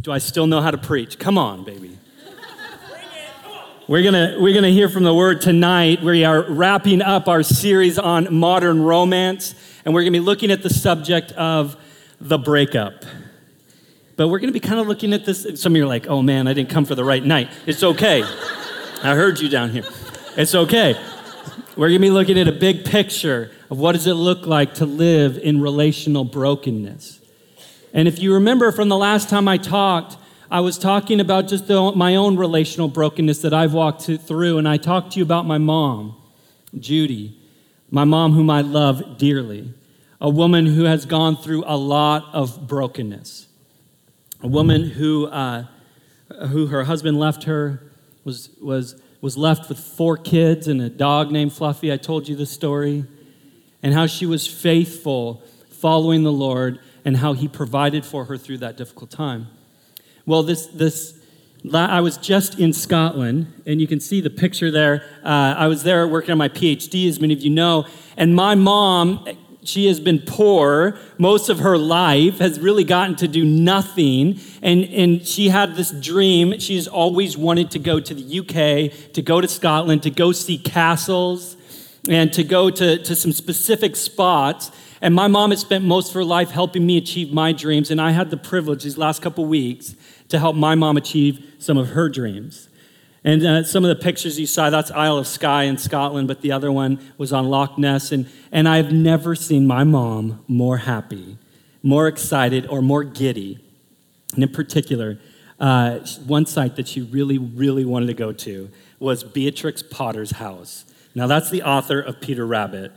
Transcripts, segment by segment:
Do I still know how to preach? Come on, baby. We're gonna, we're gonna hear from the word tonight. We are wrapping up our series on modern romance, and we're gonna be looking at the subject of the breakup. But we're gonna be kind of looking at this. Some of you are like, oh man, I didn't come for the right night. It's okay. I heard you down here. It's okay. We're gonna be looking at a big picture of what does it look like to live in relational brokenness. And if you remember from the last time I talked, I was talking about just the, my own relational brokenness that I've walked through, and I talked to you about my mom, Judy, my mom, whom I love dearly, a woman who has gone through a lot of brokenness, a woman who, uh, who her husband left her, was, was, was left with four kids and a dog named Fluffy. I told you the story, and how she was faithful following the Lord and how he provided for her through that difficult time. Well, this, this, I was just in Scotland, and you can see the picture there. Uh, I was there working on my PhD, as many of you know, and my mom, she has been poor most of her life, has really gotten to do nothing, and, and she had this dream. She's always wanted to go to the UK, to go to Scotland, to go see castles, and to go to, to some specific spots. And my mom has spent most of her life helping me achieve my dreams, and I had the privilege these last couple weeks to help my mom achieve some of her dreams. And uh, some of the pictures you saw, that's Isle of Skye in Scotland, but the other one was on Loch Ness. And, and I've never seen my mom more happy, more excited, or more giddy. And in particular, uh, one site that she really, really wanted to go to was Beatrix Potter's house. Now, that's the author of Peter Rabbit.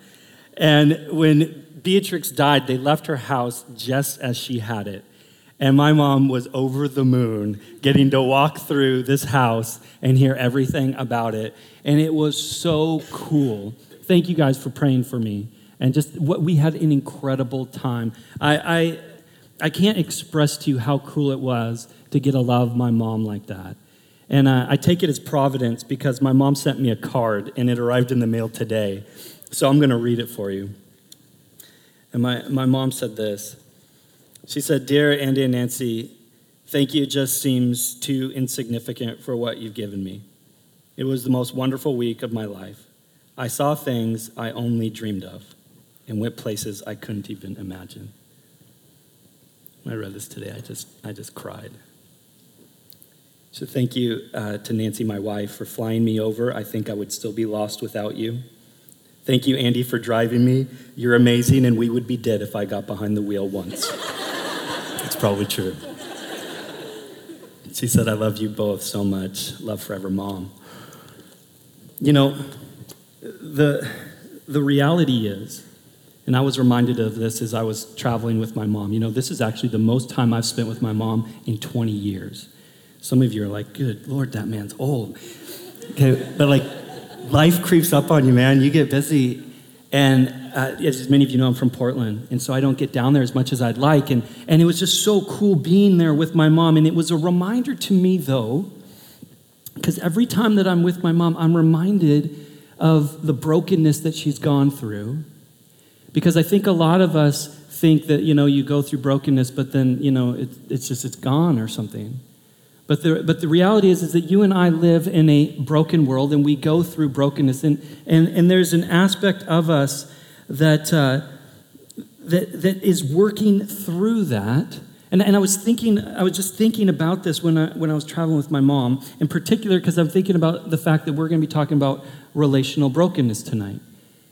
And when Beatrix died, they left her house just as she had it. And my mom was over the moon getting to walk through this house and hear everything about it. And it was so cool. Thank you guys for praying for me. And just what we had an incredible time. I, I, I can't express to you how cool it was to get to love my mom like that. And uh, I take it as providence because my mom sent me a card and it arrived in the mail today. So I'm going to read it for you. And my, my mom said this. She said, Dear Andy and Nancy, thank you just seems too insignificant for what you've given me. It was the most wonderful week of my life. I saw things I only dreamed of and went places I couldn't even imagine. When I read this today, I just, I just cried. So thank you uh, to Nancy, my wife, for flying me over. I think I would still be lost without you. Thank you, Andy, for driving me. You're amazing, and we would be dead if I got behind the wheel once. it's probably true. She said, I love you both so much. Love forever, mom. You know, the, the reality is, and I was reminded of this as I was traveling with my mom. You know, this is actually the most time I've spent with my mom in 20 years. Some of you are like, good Lord, that man's old. Okay, but like, life creeps up on you, man. You get busy. And uh, as many of you know, I'm from Portland, and so I don't get down there as much as I'd like. And, and it was just so cool being there with my mom. And it was a reminder to me, though, because every time that I'm with my mom, I'm reminded of the brokenness that she's gone through. Because I think a lot of us think that, you know, you go through brokenness, but then, you know, it, it's just, it's gone or something. But the, but the reality is, is that you and I live in a broken world and we go through brokenness. And, and, and there's an aspect of us that, uh, that, that is working through that. And, and I was thinking, I was just thinking about this when I, when I was traveling with my mom, in particular because I'm thinking about the fact that we're going to be talking about relational brokenness tonight.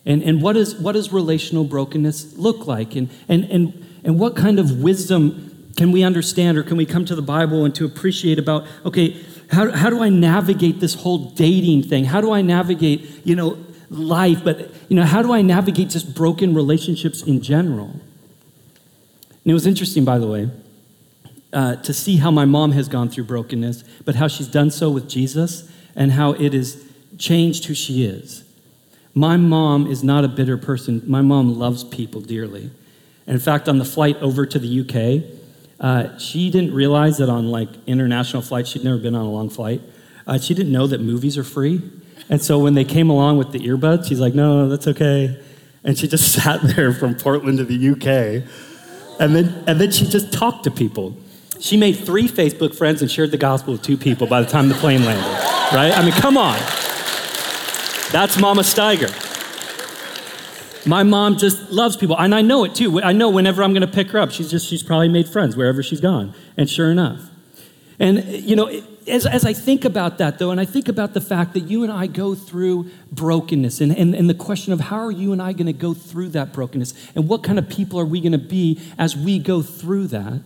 And, and what, is, what does relational brokenness look like? And, and, and, and what kind of wisdom can we understand or can we come to the Bible and to appreciate about, okay, how, how do I navigate this whole dating thing? How do I navigate, you know, life? But, you know, how do I navigate just broken relationships in general? And it was interesting, by the way, uh, to see how my mom has gone through brokenness, but how she's done so with Jesus and how it has changed who she is. My mom is not a bitter person. My mom loves people dearly. And in fact, on the flight over to the UK, uh, she didn't realize that on like international flights, she'd never been on a long flight. Uh, she didn't know that movies are free. And so when they came along with the earbuds, she's like, no, no, that's okay. And she just sat there from Portland to the UK. And then, and then she just talked to people. She made three Facebook friends and shared the gospel with two people by the time the plane landed, right? I mean, come on. That's Mama Steiger. My mom just loves people, and I know it too. I know whenever I'm going to pick her up, she's just she's probably made friends wherever she's gone. And sure enough, and you know, as, as I think about that though, and I think about the fact that you and I go through brokenness, and, and, and the question of how are you and I going to go through that brokenness, and what kind of people are we going to be as we go through that?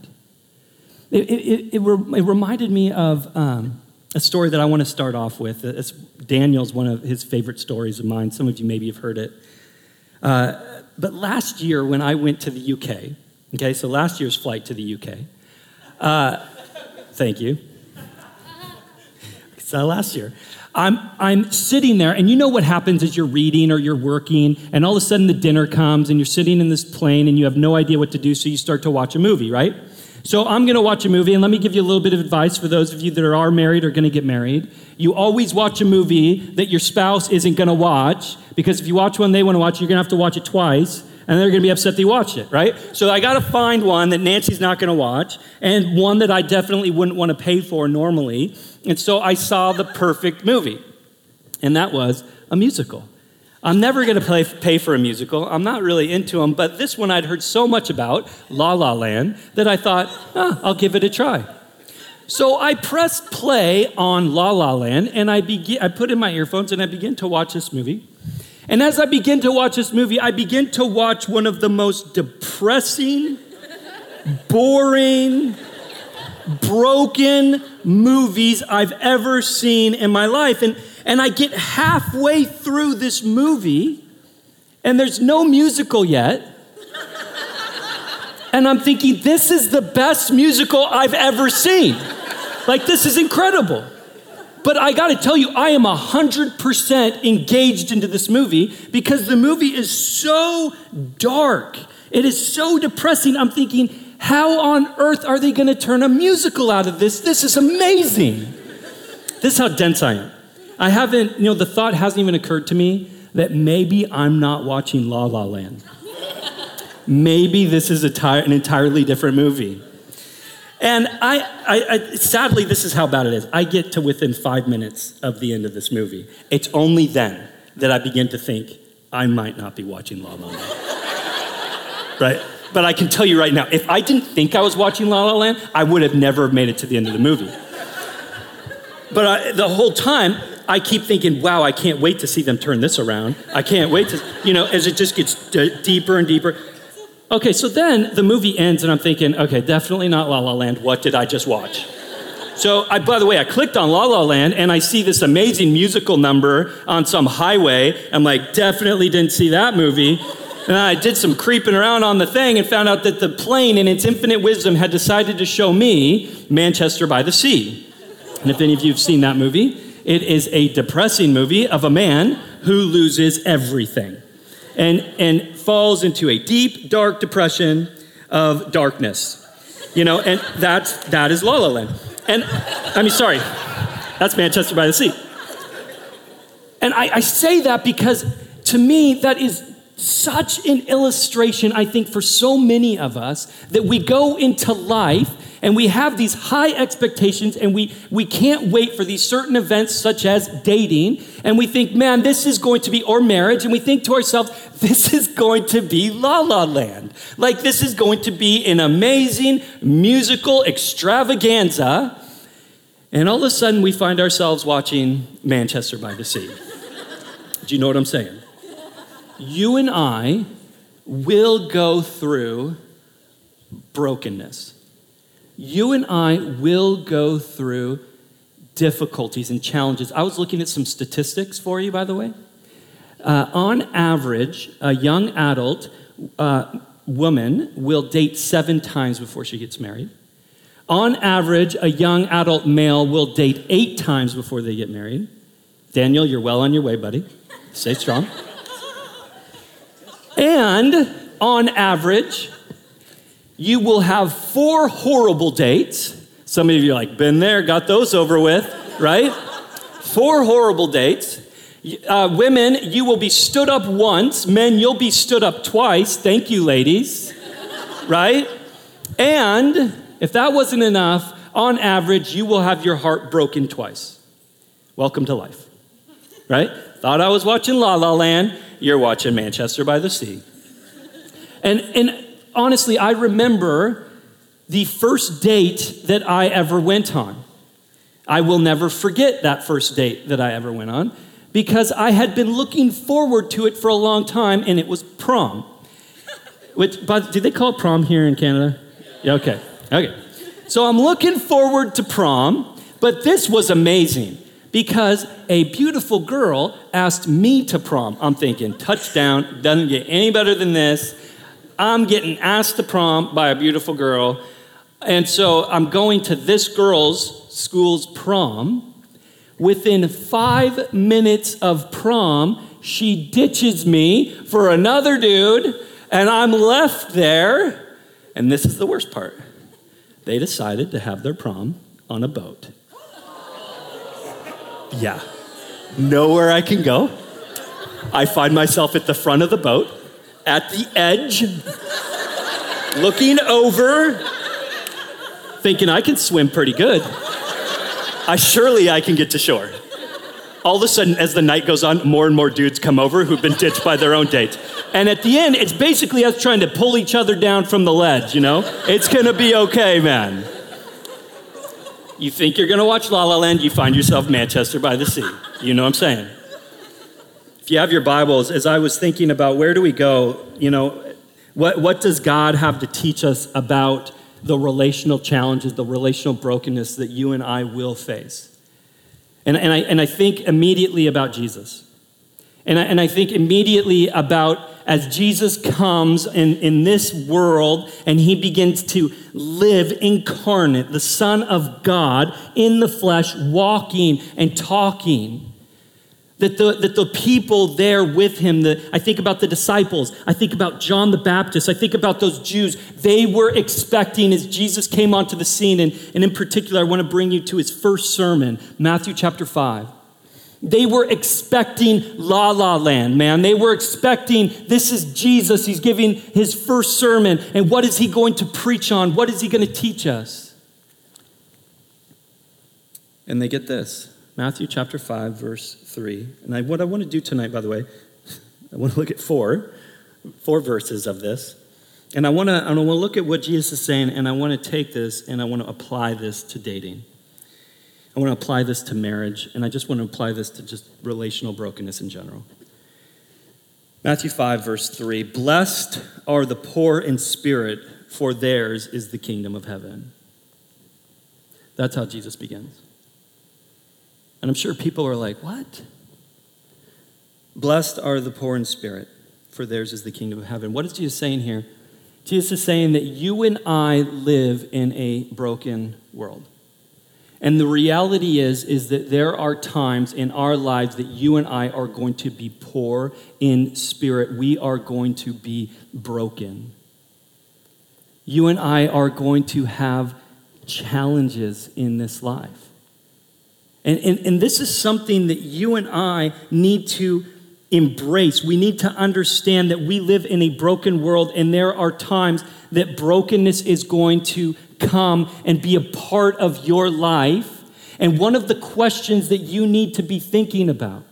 It, it, it, it reminded me of um, a story that I want to start off with. It's Daniel's one of his favorite stories of mine. Some of you maybe have heard it. Uh, but last year, when I went to the UK, okay, so last year's flight to the UK, uh, thank you. So last year, I'm, I'm sitting there, and you know what happens as you're reading or you're working, and all of a sudden the dinner comes, and you're sitting in this plane, and you have no idea what to do, so you start to watch a movie, right? So I'm going to watch a movie, and let me give you a little bit of advice for those of you that are married or going to get married. You always watch a movie that your spouse isn't going to watch, because if you watch one they want to watch, you're going to have to watch it twice, and they're going to be upset that you watched it, right? So I got to find one that Nancy's not going to watch, and one that I definitely wouldn't want to pay for normally. And so I saw the perfect movie, and that was a musical. I'm never going to pay for a musical. I'm not really into them, but this one I'd heard so much about, La La Land, that I thought, oh, I'll give it a try. So I pressed play on La La Land and I, begin, I put in my earphones and I begin to watch this movie. And as I begin to watch this movie, I begin to watch one of the most depressing, boring, broken movies I've ever seen in my life. And and I get halfway through this movie, and there's no musical yet. And I'm thinking, this is the best musical I've ever seen. Like, this is incredible. But I gotta tell you, I am 100% engaged into this movie because the movie is so dark. It is so depressing. I'm thinking, how on earth are they gonna turn a musical out of this? This is amazing. This is how dense I am. I haven't, you know, the thought hasn't even occurred to me that maybe I'm not watching La La Land. maybe this is an entirely different movie. And I, I, I, sadly, this is how bad it is. I get to within five minutes of the end of this movie. It's only then that I begin to think I might not be watching La La Land. right? But I can tell you right now, if I didn't think I was watching La La Land, I would have never made it to the end of the movie. But I, the whole time, I keep thinking, wow, I can't wait to see them turn this around. I can't wait to, you know, as it just gets d- deeper and deeper. Okay, so then the movie ends, and I'm thinking, okay, definitely not La La Land. What did I just watch? So, I, by the way, I clicked on La La Land and I see this amazing musical number on some highway. I'm like, definitely didn't see that movie. And I did some creeping around on the thing and found out that the plane, in its infinite wisdom, had decided to show me Manchester by the Sea. And if any of you have seen that movie, it is a depressing movie of a man who loses everything and, and falls into a deep, dark depression of darkness. You know, and that's, that is La La Land. And I mean, sorry, that's Manchester by the Sea. And I, I say that because to me, that is such an illustration, I think, for so many of us that we go into life and we have these high expectations and we, we can't wait for these certain events such as dating. And we think man this is going to be or marriage. And we think to ourselves this is going to be la la land. Like this is going to be an amazing musical extravaganza. And all of a sudden we find ourselves watching manchester by the sea. Do you know what i'm saying? You and i will go through brokenness you and I will go through difficulties and challenges. I was looking at some statistics for you, by the way. Uh, on average, a young adult uh, woman will date seven times before she gets married. On average, a young adult male will date eight times before they get married. Daniel, you're well on your way, buddy. Stay strong. and on average, you will have four horrible dates. Some of you are like, been there, got those over with, right? four horrible dates. Uh, women, you will be stood up once. Men, you'll be stood up twice. Thank you, ladies. right? And if that wasn't enough, on average, you will have your heart broken twice. Welcome to life, right? Thought I was watching La La Land, you're watching Manchester by the Sea. And, and honestly, I remember the first date that I ever went on. I will never forget that first date that I ever went on because I had been looking forward to it for a long time, and it was prom. Which, but do they call it prom here in Canada? Yeah, okay, okay. So I'm looking forward to prom, but this was amazing because a beautiful girl asked me to prom. I'm thinking, touchdown, doesn't get any better than this. I'm getting asked to prom by a beautiful girl. And so I'm going to this girl's school's prom. Within five minutes of prom, she ditches me for another dude, and I'm left there. And this is the worst part they decided to have their prom on a boat. Yeah. Nowhere I can go. I find myself at the front of the boat, at the edge, looking over, thinking I can swim pretty good. I surely I can get to shore. All of a sudden, as the night goes on, more and more dudes come over who've been ditched by their own date. And at the end, it's basically us trying to pull each other down from the ledge, you know? It's gonna be okay, man. You think you're gonna watch La La Land, you find yourself Manchester by the Sea. You know what I'm saying? If you have your Bibles, as I was thinking about where do we go, you know, what, what does God have to teach us about the relational challenges, the relational brokenness that you and I will face? And, and, I, and I think immediately about Jesus. And I, and I think immediately about as Jesus comes in, in this world and he begins to live incarnate, the Son of God in the flesh, walking and talking. That the, that the people there with him, the, I think about the disciples, I think about John the Baptist, I think about those Jews, they were expecting as Jesus came onto the scene, and, and in particular, I want to bring you to his first sermon, Matthew chapter 5. They were expecting La La Land, man. They were expecting this is Jesus. He's giving his first sermon. And what is he going to preach on? What is he going to teach us? And they get this Matthew chapter 5, verse 3. And I, what I want to do tonight, by the way, I want to look at four, four verses of this. And I want to, I want to look at what Jesus is saying, and I want to take this and I want to apply this to dating. I want to apply this to marriage, and I just want to apply this to just relational brokenness in general. Matthew 5, verse 3 Blessed are the poor in spirit, for theirs is the kingdom of heaven. That's how Jesus begins. And I'm sure people are like, What? Blessed are the poor in spirit, for theirs is the kingdom of heaven. What is Jesus saying here? Jesus is saying that you and I live in a broken world. And the reality is, is that there are times in our lives that you and I are going to be poor in spirit. We are going to be broken. You and I are going to have challenges in this life. And, and, and this is something that you and I need to embrace. We need to understand that we live in a broken world, and there are times that brokenness is going to come and be a part of your life. And one of the questions that you need to be thinking about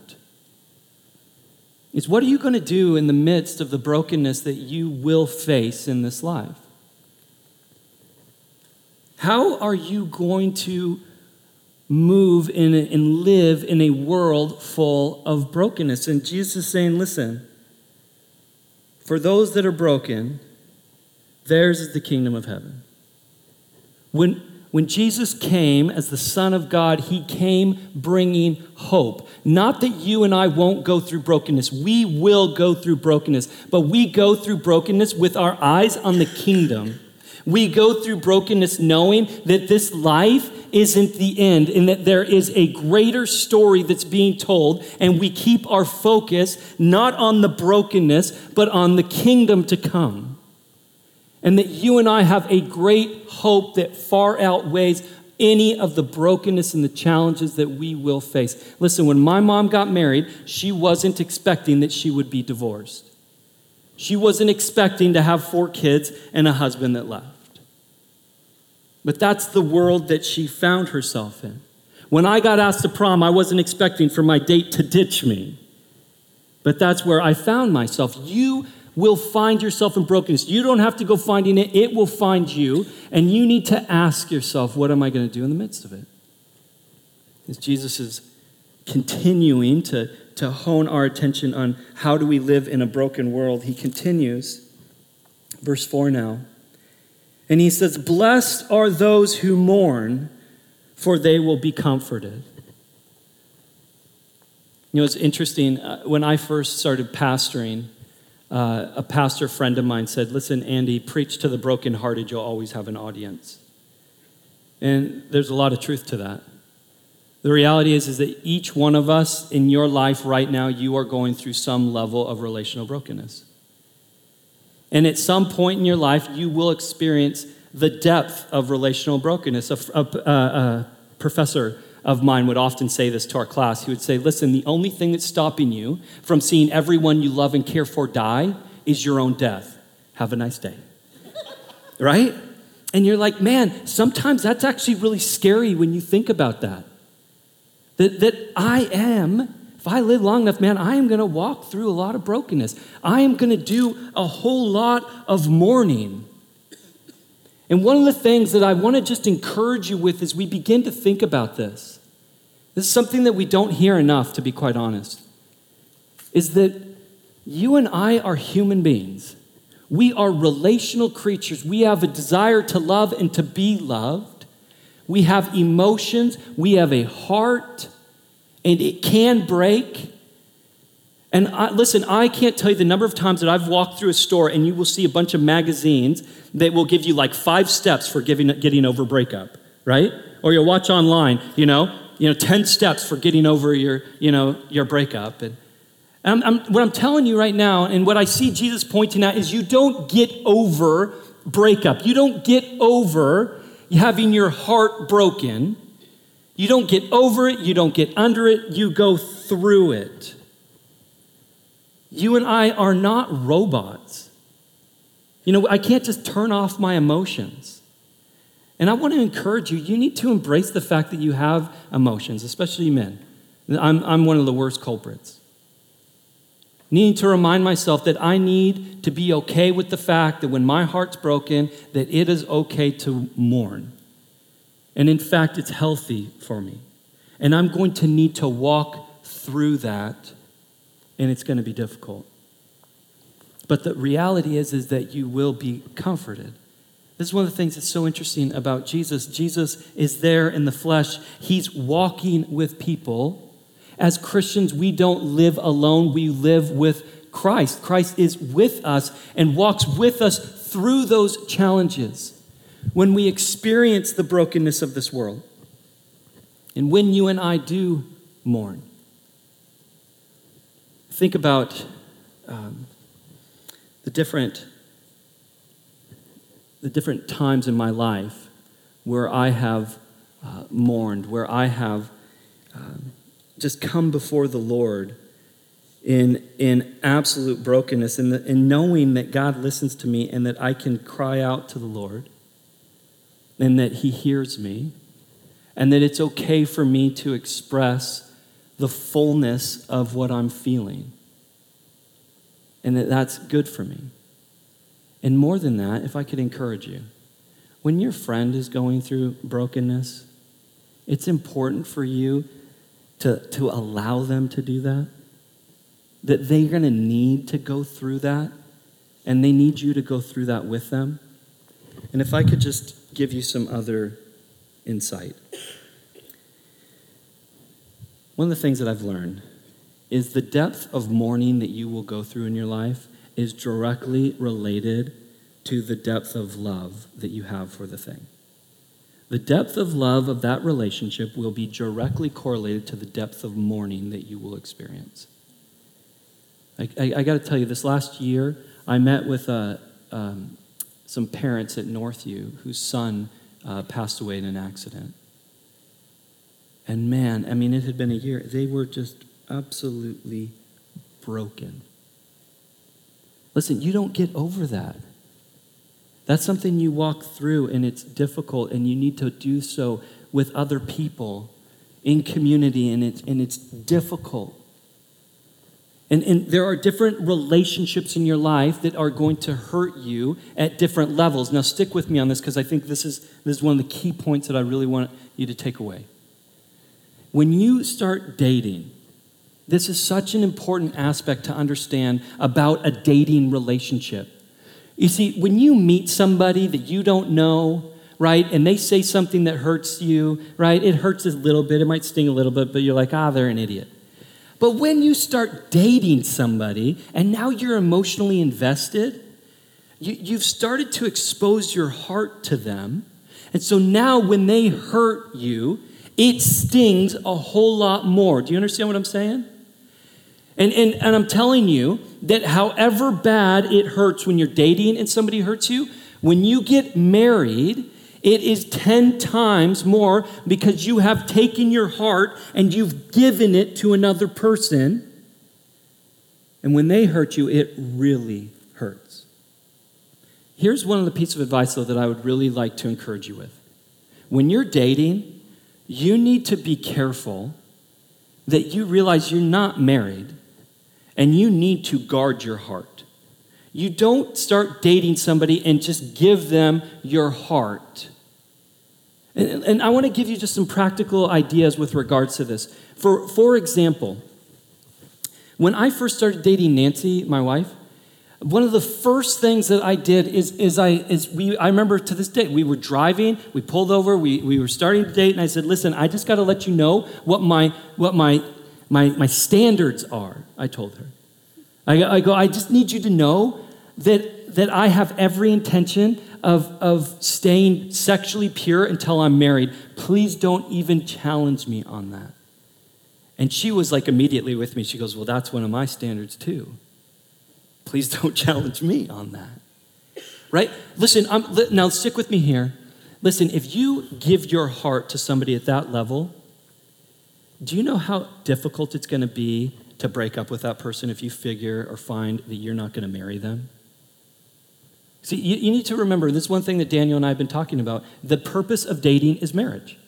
is what are you going to do in the midst of the brokenness that you will face in this life? How are you going to move in a, and live in a world full of brokenness? And Jesus is saying, listen, for those that are broken, theirs is the kingdom of heaven. When, when Jesus came as the Son of God, he came bringing hope. Not that you and I won't go through brokenness. We will go through brokenness, but we go through brokenness with our eyes on the kingdom. We go through brokenness knowing that this life isn't the end and that there is a greater story that's being told, and we keep our focus not on the brokenness, but on the kingdom to come and that you and I have a great hope that far outweighs any of the brokenness and the challenges that we will face. Listen, when my mom got married, she wasn't expecting that she would be divorced. She wasn't expecting to have four kids and a husband that left. But that's the world that she found herself in. When I got asked to prom, I wasn't expecting for my date to ditch me. But that's where I found myself. You will find yourself in brokenness. You don't have to go finding it, it will find you. And you need to ask yourself, what am I going to do in the midst of it? As Jesus is continuing to, to hone our attention on how do we live in a broken world, he continues, verse 4 now. And he says, Blessed are those who mourn, for they will be comforted. You know, it's interesting. Uh, when I first started pastoring, uh, a pastor friend of mine said, Listen, Andy, preach to the brokenhearted, you'll always have an audience. And there's a lot of truth to that. The reality is, is that each one of us in your life right now, you are going through some level of relational brokenness. And at some point in your life, you will experience the depth of relational brokenness. A, a, a, professor of mine would often say this to our class. He would say, Listen, the only thing that's stopping you from seeing everyone you love and care for die is your own death. Have a nice day. right? And you're like, man, sometimes that's actually really scary when you think about that. That, that I am, if I live long enough, man, I am going to walk through a lot of brokenness. I am going to do a whole lot of mourning. And one of the things that I want to just encourage you with as we begin to think about this, this is something that we don't hear enough, to be quite honest, is that you and I are human beings. We are relational creatures. We have a desire to love and to be loved. We have emotions. We have a heart, and it can break. And I, listen, I can't tell you the number of times that I've walked through a store and you will see a bunch of magazines that will give you like five steps for giving, getting over breakup, right? Or you'll watch online, you know, you know, 10 steps for getting over your, you know, your breakup. And I'm, I'm, what I'm telling you right now, and what I see Jesus pointing out is you don't get over breakup. You don't get over having your heart broken. You don't get over it. You don't get under it. You go through it. You and I are not robots. You know, I can't just turn off my emotions. And I want to encourage you, you need to embrace the fact that you have emotions, especially men. I'm, I'm one of the worst culprits. Needing to remind myself that I need to be okay with the fact that when my heart's broken, that it is okay to mourn. And in fact, it's healthy for me. And I'm going to need to walk through that and it's going to be difficult. But the reality is, is that you will be comforted. This is one of the things that's so interesting about Jesus. Jesus is there in the flesh, he's walking with people. As Christians, we don't live alone, we live with Christ. Christ is with us and walks with us through those challenges when we experience the brokenness of this world. And when you and I do mourn, think about um, the different the different times in my life where I have uh, mourned, where I have um, just come before the Lord in, in absolute brokenness, and in, knowing that God listens to me and that I can cry out to the Lord and that He hears me, and that it's okay for me to express the fullness of what I'm feeling. And that that's good for me. And more than that, if I could encourage you, when your friend is going through brokenness, it's important for you to, to allow them to do that. That they're going to need to go through that, and they need you to go through that with them. And if I could just give you some other insight. One of the things that I've learned is the depth of mourning that you will go through in your life is directly related to the depth of love that you have for the thing. The depth of love of that relationship will be directly correlated to the depth of mourning that you will experience. I, I, I got to tell you, this last year, I met with a, um, some parents at Northview whose son uh, passed away in an accident. And man, I mean, it had been a year. They were just absolutely broken. Listen, you don't get over that. That's something you walk through, and it's difficult, and you need to do so with other people in community, and it's, and it's difficult. And, and there are different relationships in your life that are going to hurt you at different levels. Now, stick with me on this because I think this is, this is one of the key points that I really want you to take away. When you start dating, this is such an important aspect to understand about a dating relationship. You see, when you meet somebody that you don't know, right, and they say something that hurts you, right, it hurts a little bit, it might sting a little bit, but you're like, ah, they're an idiot. But when you start dating somebody and now you're emotionally invested, you, have started to expose your heart to them. And so now when they hurt you, it stings a whole lot more. Do you understand what I'm saying? And, and, and I'm telling you that however bad it hurts when you're dating and somebody hurts you, when you get married, it is 10 times more because you have taken your heart and you've given it to another person. And when they hurt you, it really hurts. Here's one of the pieces of advice, though, that I would really like to encourage you with. When you're dating, you need to be careful that you realize you're not married and you need to guard your heart. You don't start dating somebody and just give them your heart. And, and I want to give you just some practical ideas with regards to this. For, for example, when I first started dating Nancy, my wife, one of the first things that I did is, is I is we I remember to this day we were driving, we pulled over, we, we were starting to date, and I said, listen, I just gotta let you know what my what my my my standards are, I told her. I, I go, I just need you to know that that I have every intention of, of staying sexually pure until I'm married. Please don't even challenge me on that. And she was like immediately with me. She goes, Well, that's one of my standards too. Please don't challenge me on that. Right? Listen, I'm, now stick with me here. Listen, if you give your heart to somebody at that level, do you know how difficult it's going to be to break up with that person if you figure or find that you're not going to marry them? See, you, you need to remember this one thing that Daniel and I have been talking about. The purpose of dating is marriage.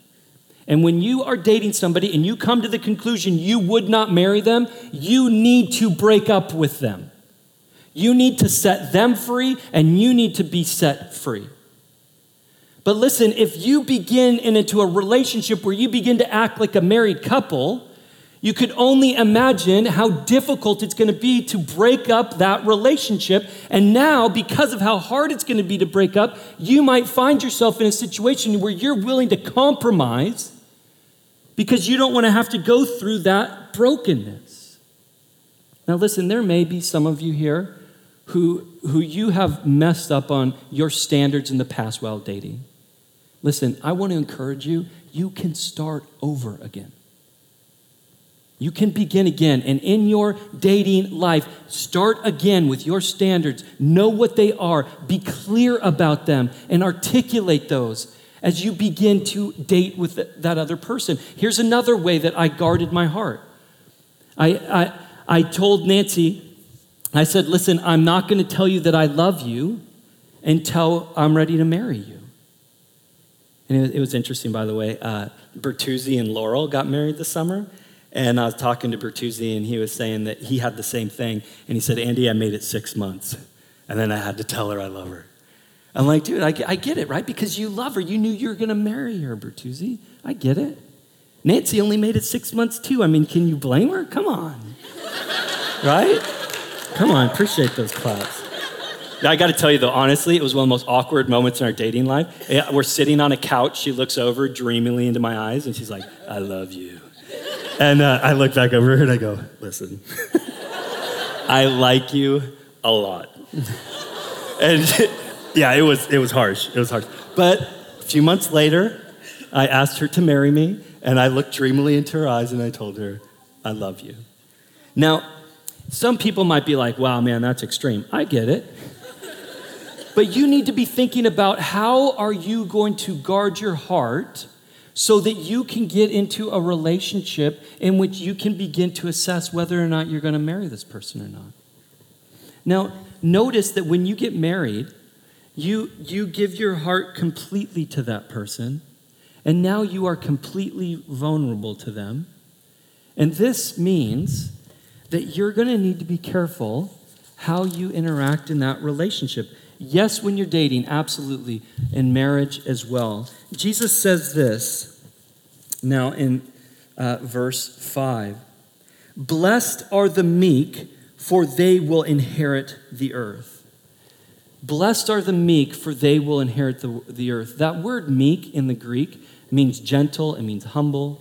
And when you are dating somebody and you come to the conclusion you would not marry them, you need to break up with them. You need to set them free and you need to be set free. But listen, if you begin into a relationship where you begin to act like a married couple, you could only imagine how difficult it's going to be to break up that relationship. And now, because of how hard it's going to be to break up, you might find yourself in a situation where you're willing to compromise because you don't want to have to go through that brokenness. Now, listen, there may be some of you here who, who you have messed up on your standards in the past while dating. Listen, I want to encourage you, you can start over again. You can begin again. And in your dating life, start again with your standards. Know what they are. Be clear about them and articulate those as you begin to date with that other person. Here's another way that I guarded my heart. I, I, I told Nancy, I said, listen, I'm not going to tell you that I love you until I'm ready to marry you. And it, was interesting, by the way. Uh, Bertuzzi and Laurel got married this summer. And I was talking to Bertuzzi, and he was saying that he had the same thing. And he said, Andy, I made it six months. And then I had to tell her I love her. I'm like, dude, I, I get it, right? Because you love her. You knew you were going to marry her, Bertuzzi. I get it. Nancy only made it six months, too. I mean, can you blame her? Come on. right? Come on, appreciate those claps. I got to tell you, though, honestly, it was one of the most awkward moments in our dating life. We're sitting on a couch. She looks over dreamily into my eyes, and she's like, I love you. And uh, I look back over her and I go, listen, I like you a lot. and yeah, it was, it was harsh. It was harsh. But a few months later, I asked her to marry me, and I looked dreamily into her eyes and I told her, I love you. Now, some people might be like, wow, man, that's extreme. I get it. but you need to be thinking about how are you going to guard your heart so that you can get into a relationship in which you can begin to assess whether or not you're going to marry this person or not. Now, notice that when you get married, You, you give your heart completely to that person, and now you are completely vulnerable to them. And this means that you're going to need to be careful how you interact in that relationship. Yes, when you're dating, absolutely, in marriage as well. Jesus says this now in uh, verse 5 Blessed are the meek, for they will inherit the earth. Blessed are the meek, for they will inherit the, the earth. That word meek in the Greek means gentle, it means humble.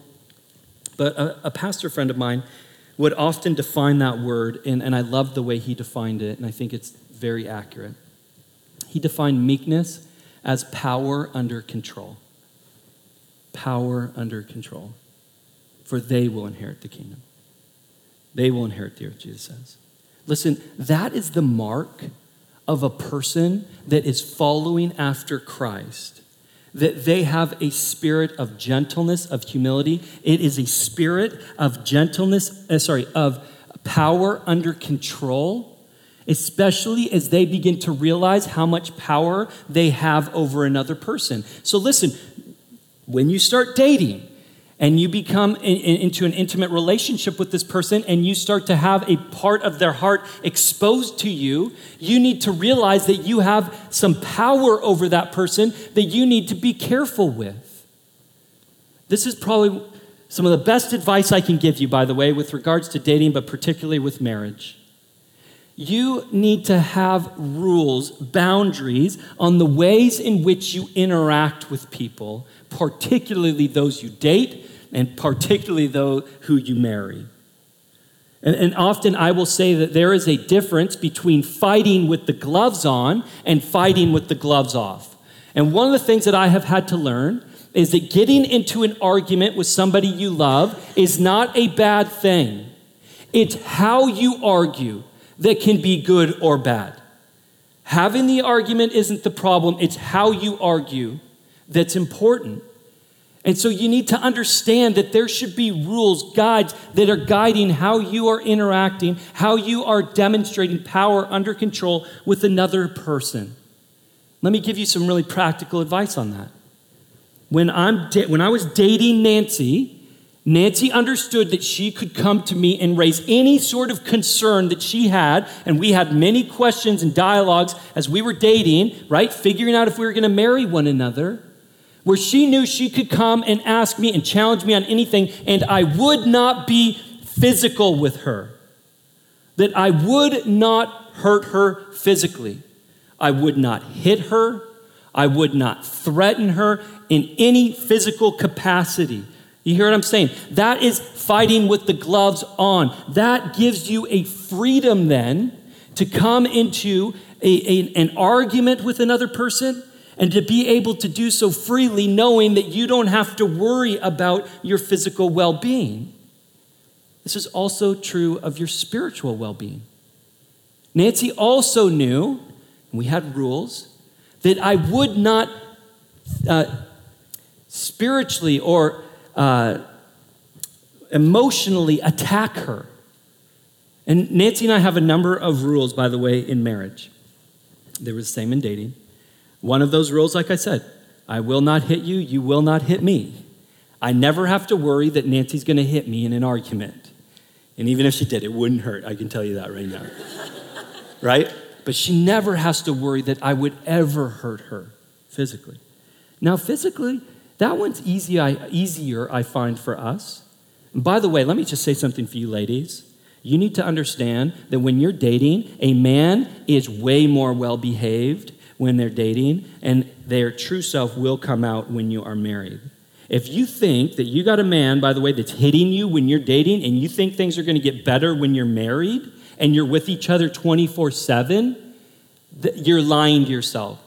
But a, a pastor friend of mine would often define that word, and, and I love the way he defined it, and I think it's very accurate. He defined meekness as power under control. Power under control. For they will inherit the kingdom. They will inherit the earth, Jesus says. Listen, that is the mark of a person that is following after Christ. That they have a spirit of gentleness, of humility. It is a spirit of gentleness, uh, sorry, of power under control, especially as they begin to realize how much power they have over another person. So listen, when you start dating, and you become in, in, into an intimate relationship with this person and you start to have a part of their heart exposed to you, you need to realize that you have some power over that person that you need to be careful with. This is probably some of the best advice I can give you, by the way, with regards to dating, but particularly with marriage. You need to have rules, boundaries on the ways in which you interact with people particularly those you date, and particularly those who you marry. And, and, often I will say that there is a difference between fighting with the gloves on and fighting with the gloves off. And one of the things that I have had to learn is that getting into an argument with somebody you love is not a bad thing. It's how you argue that can be good or bad. Having the argument isn't the problem, it's how you argue that's important. And so you need to understand that there should be rules, guides that are guiding how you are interacting, how you are demonstrating power under control with another person. Let me give you some really practical advice on that. When, I'm da- when I was dating Nancy, Nancy understood that she could come to me and raise any sort of concern that she had. And we had many questions and dialogues as we were dating, right? Figuring out if we were going to marry one another where she knew she could come and ask me and challenge me on anything, and I would not be physical with her. That I would not hurt her physically. I would not hit her. I would not threaten her in any physical capacity. You hear what I'm saying? That is fighting with the gloves on. That gives you a freedom then to come into a, a, an argument with another person and to be able to do so freely, knowing that you don't have to worry about your physical well being. This is also true of your spiritual well being. Nancy also knew, we had rules, that I would not uh, spiritually or uh, emotionally attack her. And Nancy and I have a number of rules, by the way, in marriage. They were the same in dating. One of those rules, like I said, I will not hit you, you will not hit me. I never have to worry that Nancy's to hit me in an argument. And even if she did, it wouldn't hurt. I can tell you that right now. right? But she never has to worry that I would ever hurt her physically. Now, physically, that one's easy, easier, I find, for us. And by the way, let me just say something for you ladies. You need to understand that when you're dating, a man is way more well behaved when they're dating, and their true self will come out when you are married. If you think that you got a man, by the way, that's hitting you when you're dating, and you think things are going to get better when you're married and you're with each other 24 7, you're lying to yourself.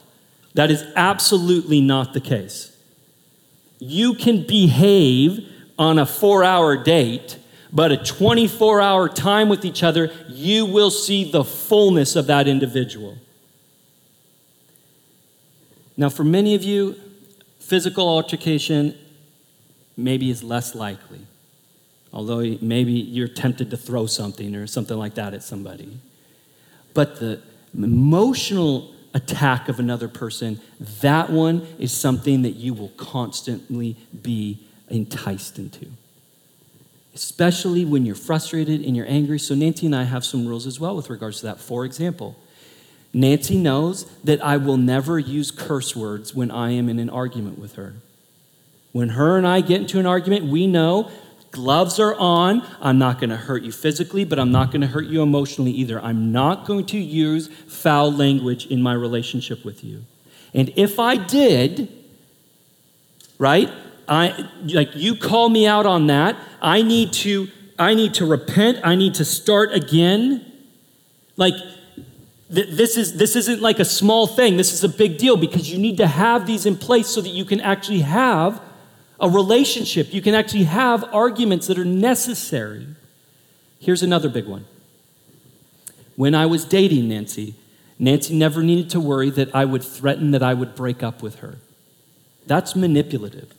That is absolutely not the case. You can behave on a four hour date, but a 24 hour time with each other, you will see the fullness of that individual. Now, for many of you, physical altercation maybe is less likely, although maybe you're tempted to throw something or something like that at somebody. But the emotional attack of another person, that one is something that you will constantly be enticed into. Especially when you're frustrated and you're angry. So, Nancy and I have some rules as well with regards to that. For example, Nancy knows that I will never use curse words when I am in an argument with her. When her and I get into an argument, we know gloves are on. I'm not going to hurt you physically, but I'm not going to hurt you emotionally either. I'm not going to use foul language in my relationship with you. And if I did, right? I like you call me out on that. I need to I need to repent. I need to start again. Like this, is, this isn't like a small thing, this is a big deal because you need to have these in place so that you can actually have a relationship. You can actually have arguments that are necessary. Here's another big one. When I was dating Nancy, Nancy never needed to worry that I would threaten that I would break up with her. That's manipulative.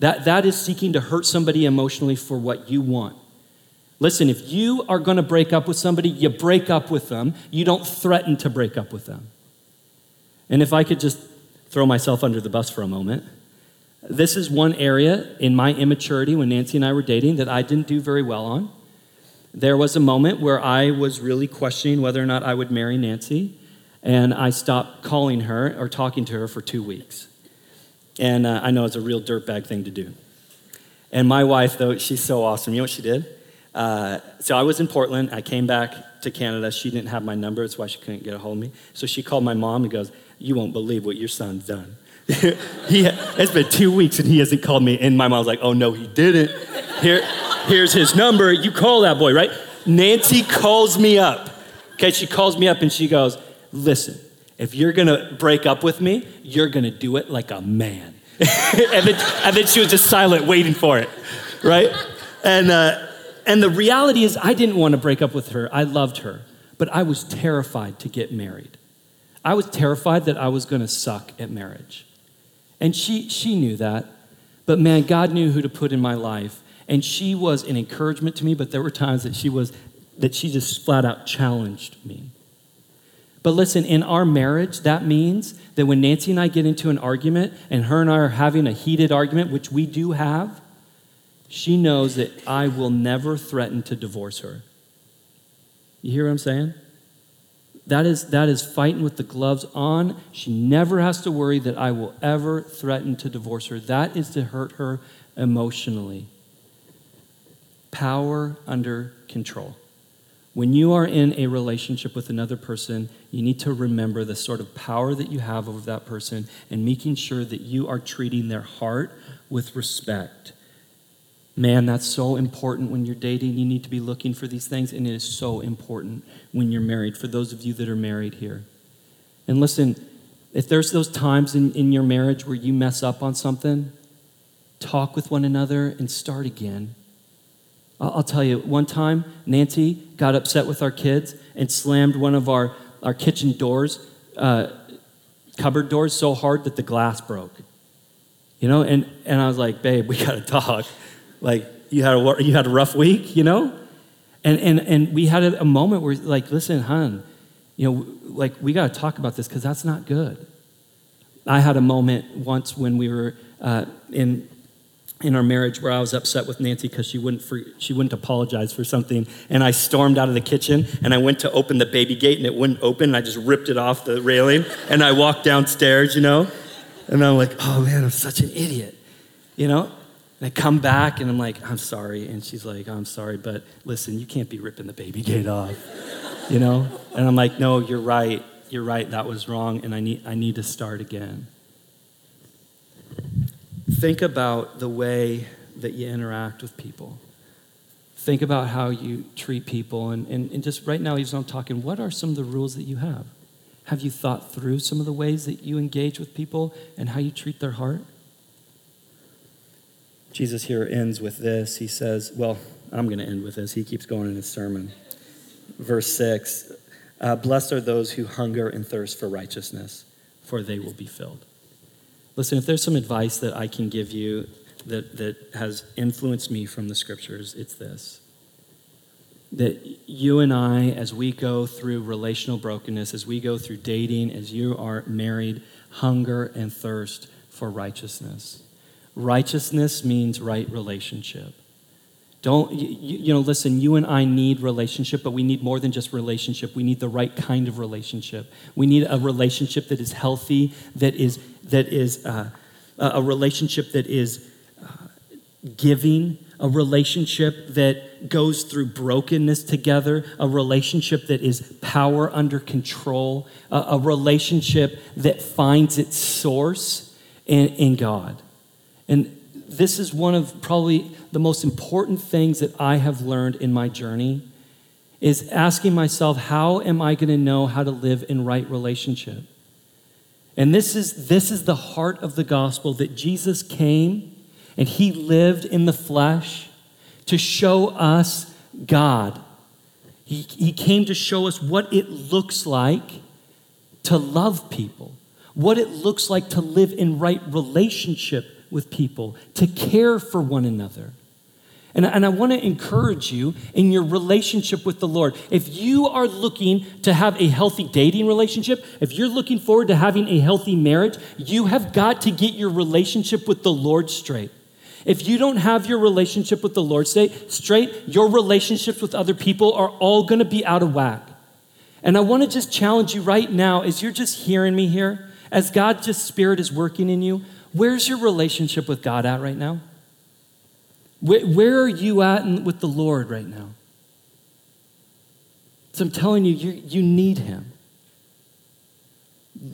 That, that is seeking to hurt somebody emotionally for what you want. Listen, if you are going to break up with somebody, you break up with them. You don't threaten to break up with them. And if I could just throw myself under the bus for a moment, this is one area in my immaturity when Nancy and I were dating that I didn't do very well on. There was a moment where I was really questioning whether or not I would marry Nancy, and I stopped calling her or talking to her for two weeks. And uh, I know it's a real dirtbag thing to do. And my wife, though, she's so awesome. You know what she did? Uh, so I was in Portland. I came back to Canada. She didn't have my number. That's why she couldn't get a hold of me. So she called my mom and goes, You won't believe what your son's done. he, it's been two weeks and he hasn't called me. And my mom's like, Oh, no, he didn't. Here, here's his number. You call that boy, right? Nancy calls me up. Okay, she calls me up and she goes, Listen, if you're gonna break up with me, you're gonna do it like a man. and, then, and, then, she was just silent, waiting for it, right? And, uh, and the reality is, I didn't want to break up with her. I loved her, but I was terrified to get married. I was terrified that I was to suck at marriage. And she, she knew that. But man, God knew who to put in my life. And she was an encouragement to me, but there were times that she was, that she just flat out challenged me. But listen, in our marriage, that means that when Nancy and I get into an argument and her and I are having a heated argument, which we do have, she knows that I will never threaten to divorce her. You hear what I'm saying? That is, that is fighting with the gloves on. She never has to worry that I will ever threaten to divorce her. That is to hurt her emotionally. Power under control. When you are in a relationship with another person, you need to remember the sort of power that you have over that person and making sure that you are treating their heart with respect Man, that's so important when you're dating. You need to be looking for these things, and it is so important when you're married, for those of you that are married here. And listen, if there's those times in, in your marriage where you mess up on something, talk with one another and start again. I'll, I'll tell you, one time, Nancy got upset with our kids and slammed one of our, our kitchen doors, uh, cupboard doors, so hard that the glass broke. You know, and, and I was like, babe, we got to talk. Like, you had a, you had a rough week, you know? And, and, and we had a, moment where, like, listen, hon, you know, like, we got to talk about this because that's not good. I had a moment once when we were uh, in, in our marriage where I was upset with Nancy because she wouldn't, she wouldn't apologize for something. And I stormed out of the kitchen and I went to open the baby gate and it wouldn't open. And I just ripped it off the railing and I walked downstairs, you know? And I'm like, oh man, I'm such an idiot, you know? And I come back and I'm like, I'm sorry. And she's like, I'm sorry, but listen, you can't be ripping the baby gate off, you know? And I'm like, no, you're right. You're right. That was wrong. And I need, I need to start again. Think about the way that you interact with people. Think about how you treat people. And, and, and just right now, even I'm talking, what are some of the rules that you have? Have you thought through some of the ways that you engage with people and how you treat their heart? Jesus here ends with this. He says, Well, I'm going to end with this. He keeps going in his sermon. Verse 6 uh, Blessed are those who hunger and thirst for righteousness, for they will be filled. Listen, if there's some advice that I can give you that, that has influenced me from the scriptures, it's this that you and I, as we go through relational brokenness, as we go through dating, as you are married, hunger and thirst for righteousness. Righteousness means right relationship. Don't, you, you, know, listen, you and I need relationship, but we need more than just relationship. We need the right kind of relationship. We need a relationship that is healthy, that is, that is uh, a relationship that is uh, giving, a relationship that goes through brokenness together, a relationship that is power under control, a, a relationship that finds its source in, in God. And this is one of probably the most important things that I have learned in my journey is asking myself, how am I going to know how to live in right relationship? And this is, this is the heart of the gospel that Jesus came and he lived in the flesh to show us God. He, he came to show us what it looks like to love people, what it looks like to live in right relationship with people, to care for one another. And, and I want to encourage you in your relationship with the Lord. If you are looking to have a healthy dating relationship, if you're looking forward to having a healthy marriage, you have got to get your relationship with the Lord straight. If you don't have your relationship with the Lord straight, your relationships with other people are all going to be out of whack. And I want to just challenge you right now as you're just hearing me here, as God's just spirit is working in you, where's your relationship with God at right now? Where, where are you at in, with the Lord right now? So I'm telling you, you, you need Him.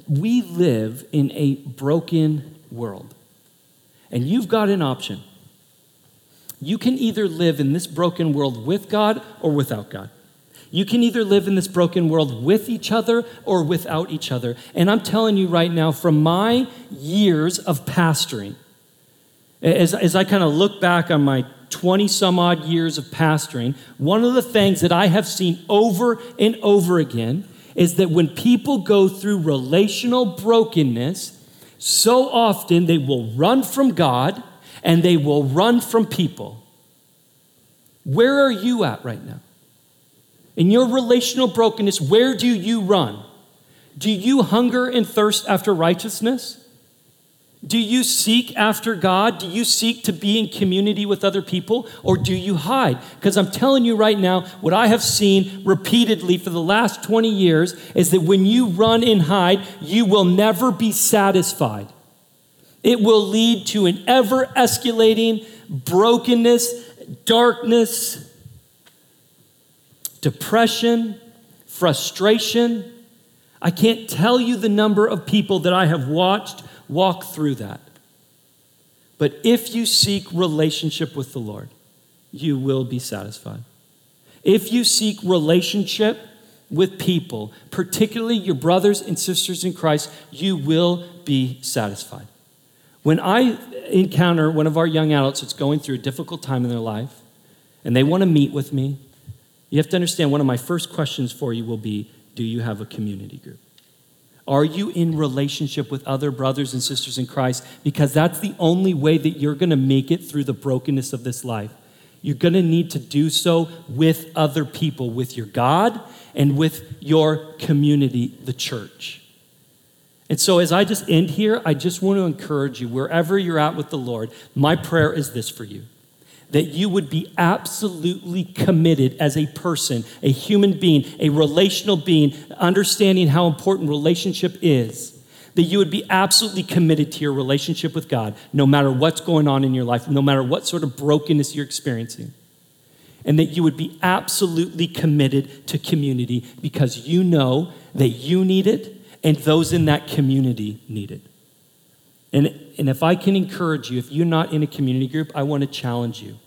We live in a broken world. And you've got an option. You can either live in this broken world with God or without God. You can either live in this broken world with each other or without each other. And I'm telling you right now, from my years of pastoring, as, as I kind of look back on my 20 some odd years of pastoring, one of the things that I have seen over and over again is that when people go through relational brokenness, so often they will run from God and they will run from people. Where are you at right now? In your relational brokenness, where do you run? Do you hunger and thirst after righteousness? Do you seek after God? Do you seek to be in community with other people? Or do you hide? Because I'm telling you right now, what I have seen repeatedly for the last 20 years is that when you run and hide, you will never be satisfied. It will lead to an ever escalating brokenness, darkness, depression, frustration. I can't tell you the number of people that I have watched walk through that. But if you seek relationship with the Lord, you will be satisfied. If you seek relationship with people, particularly your brothers and sisters in Christ, you will be satisfied. When I encounter one of our young adults that's going through a difficult time in their life and they want to meet with me, you have to understand one of my first questions for you will be Do you have a community group? Are you in relationship with other brothers and sisters in Christ? Because that's the only way that you're going to make it through the brokenness of this life. You're going to need to do so with other people, with your God and with your community, the church. And so, as I just end here, I just want to encourage you, wherever you're at with the Lord, my prayer is this for you that you would be absolutely committed as a person, a human being, a relational being, understanding how important relationship is. That you would be absolutely committed to your relationship with God, no matter what's going on in your life, no matter what sort of brokenness you're experiencing. And that you would be absolutely committed to community because you know that you need it and those in that community need it. And, and if I can encourage you, if you're not in a community group, I want to challenge you.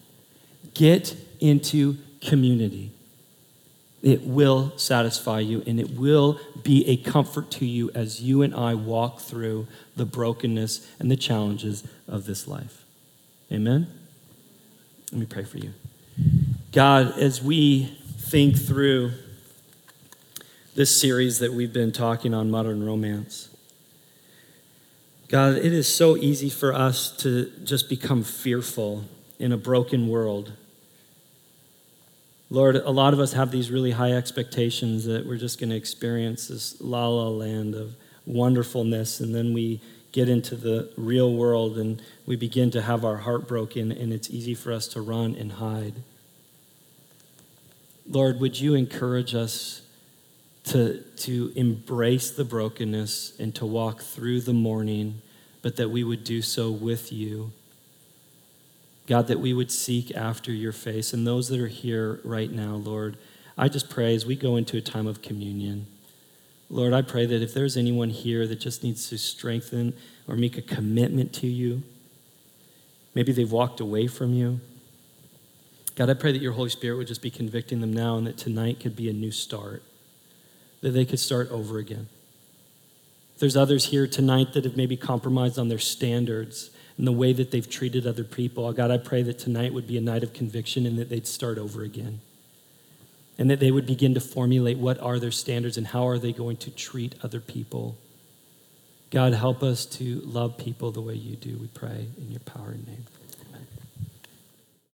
Get into community. It will satisfy you and it will be a comfort to you as you and I walk through the brokenness and the challenges of this life. Amen? Let me pray for you. God, as we think through this series that we've been talking on modern romance, God, it is so easy for us to just become fearful in a broken world. Lord, a lot of us have these really high expectations that we're just going to experience this la la land of wonderfulness, and then we get into the real world and we begin to have our heart broken, and it's easy for us to run and hide. Lord, would you encourage us to, to embrace the brokenness and to walk through the mourning, but that we would do so with you? God, that we would seek after your face. And those that are here right now, Lord, I just pray as we go into a time of communion, Lord, I pray that if there's anyone here that just needs to strengthen or make a commitment to you, maybe they've walked away from you. God, I pray that your Holy Spirit would just be convicting them now and that tonight could be a new start, that they could start over again. There's others here tonight that have maybe compromised on their standards and the way that they've treated other people, God, I pray that tonight would be a night of conviction and that they'd start over again and that they would begin to formulate what are their standards and how are they going to treat other people. God, help us to love people the way you do, we pray in your power and name.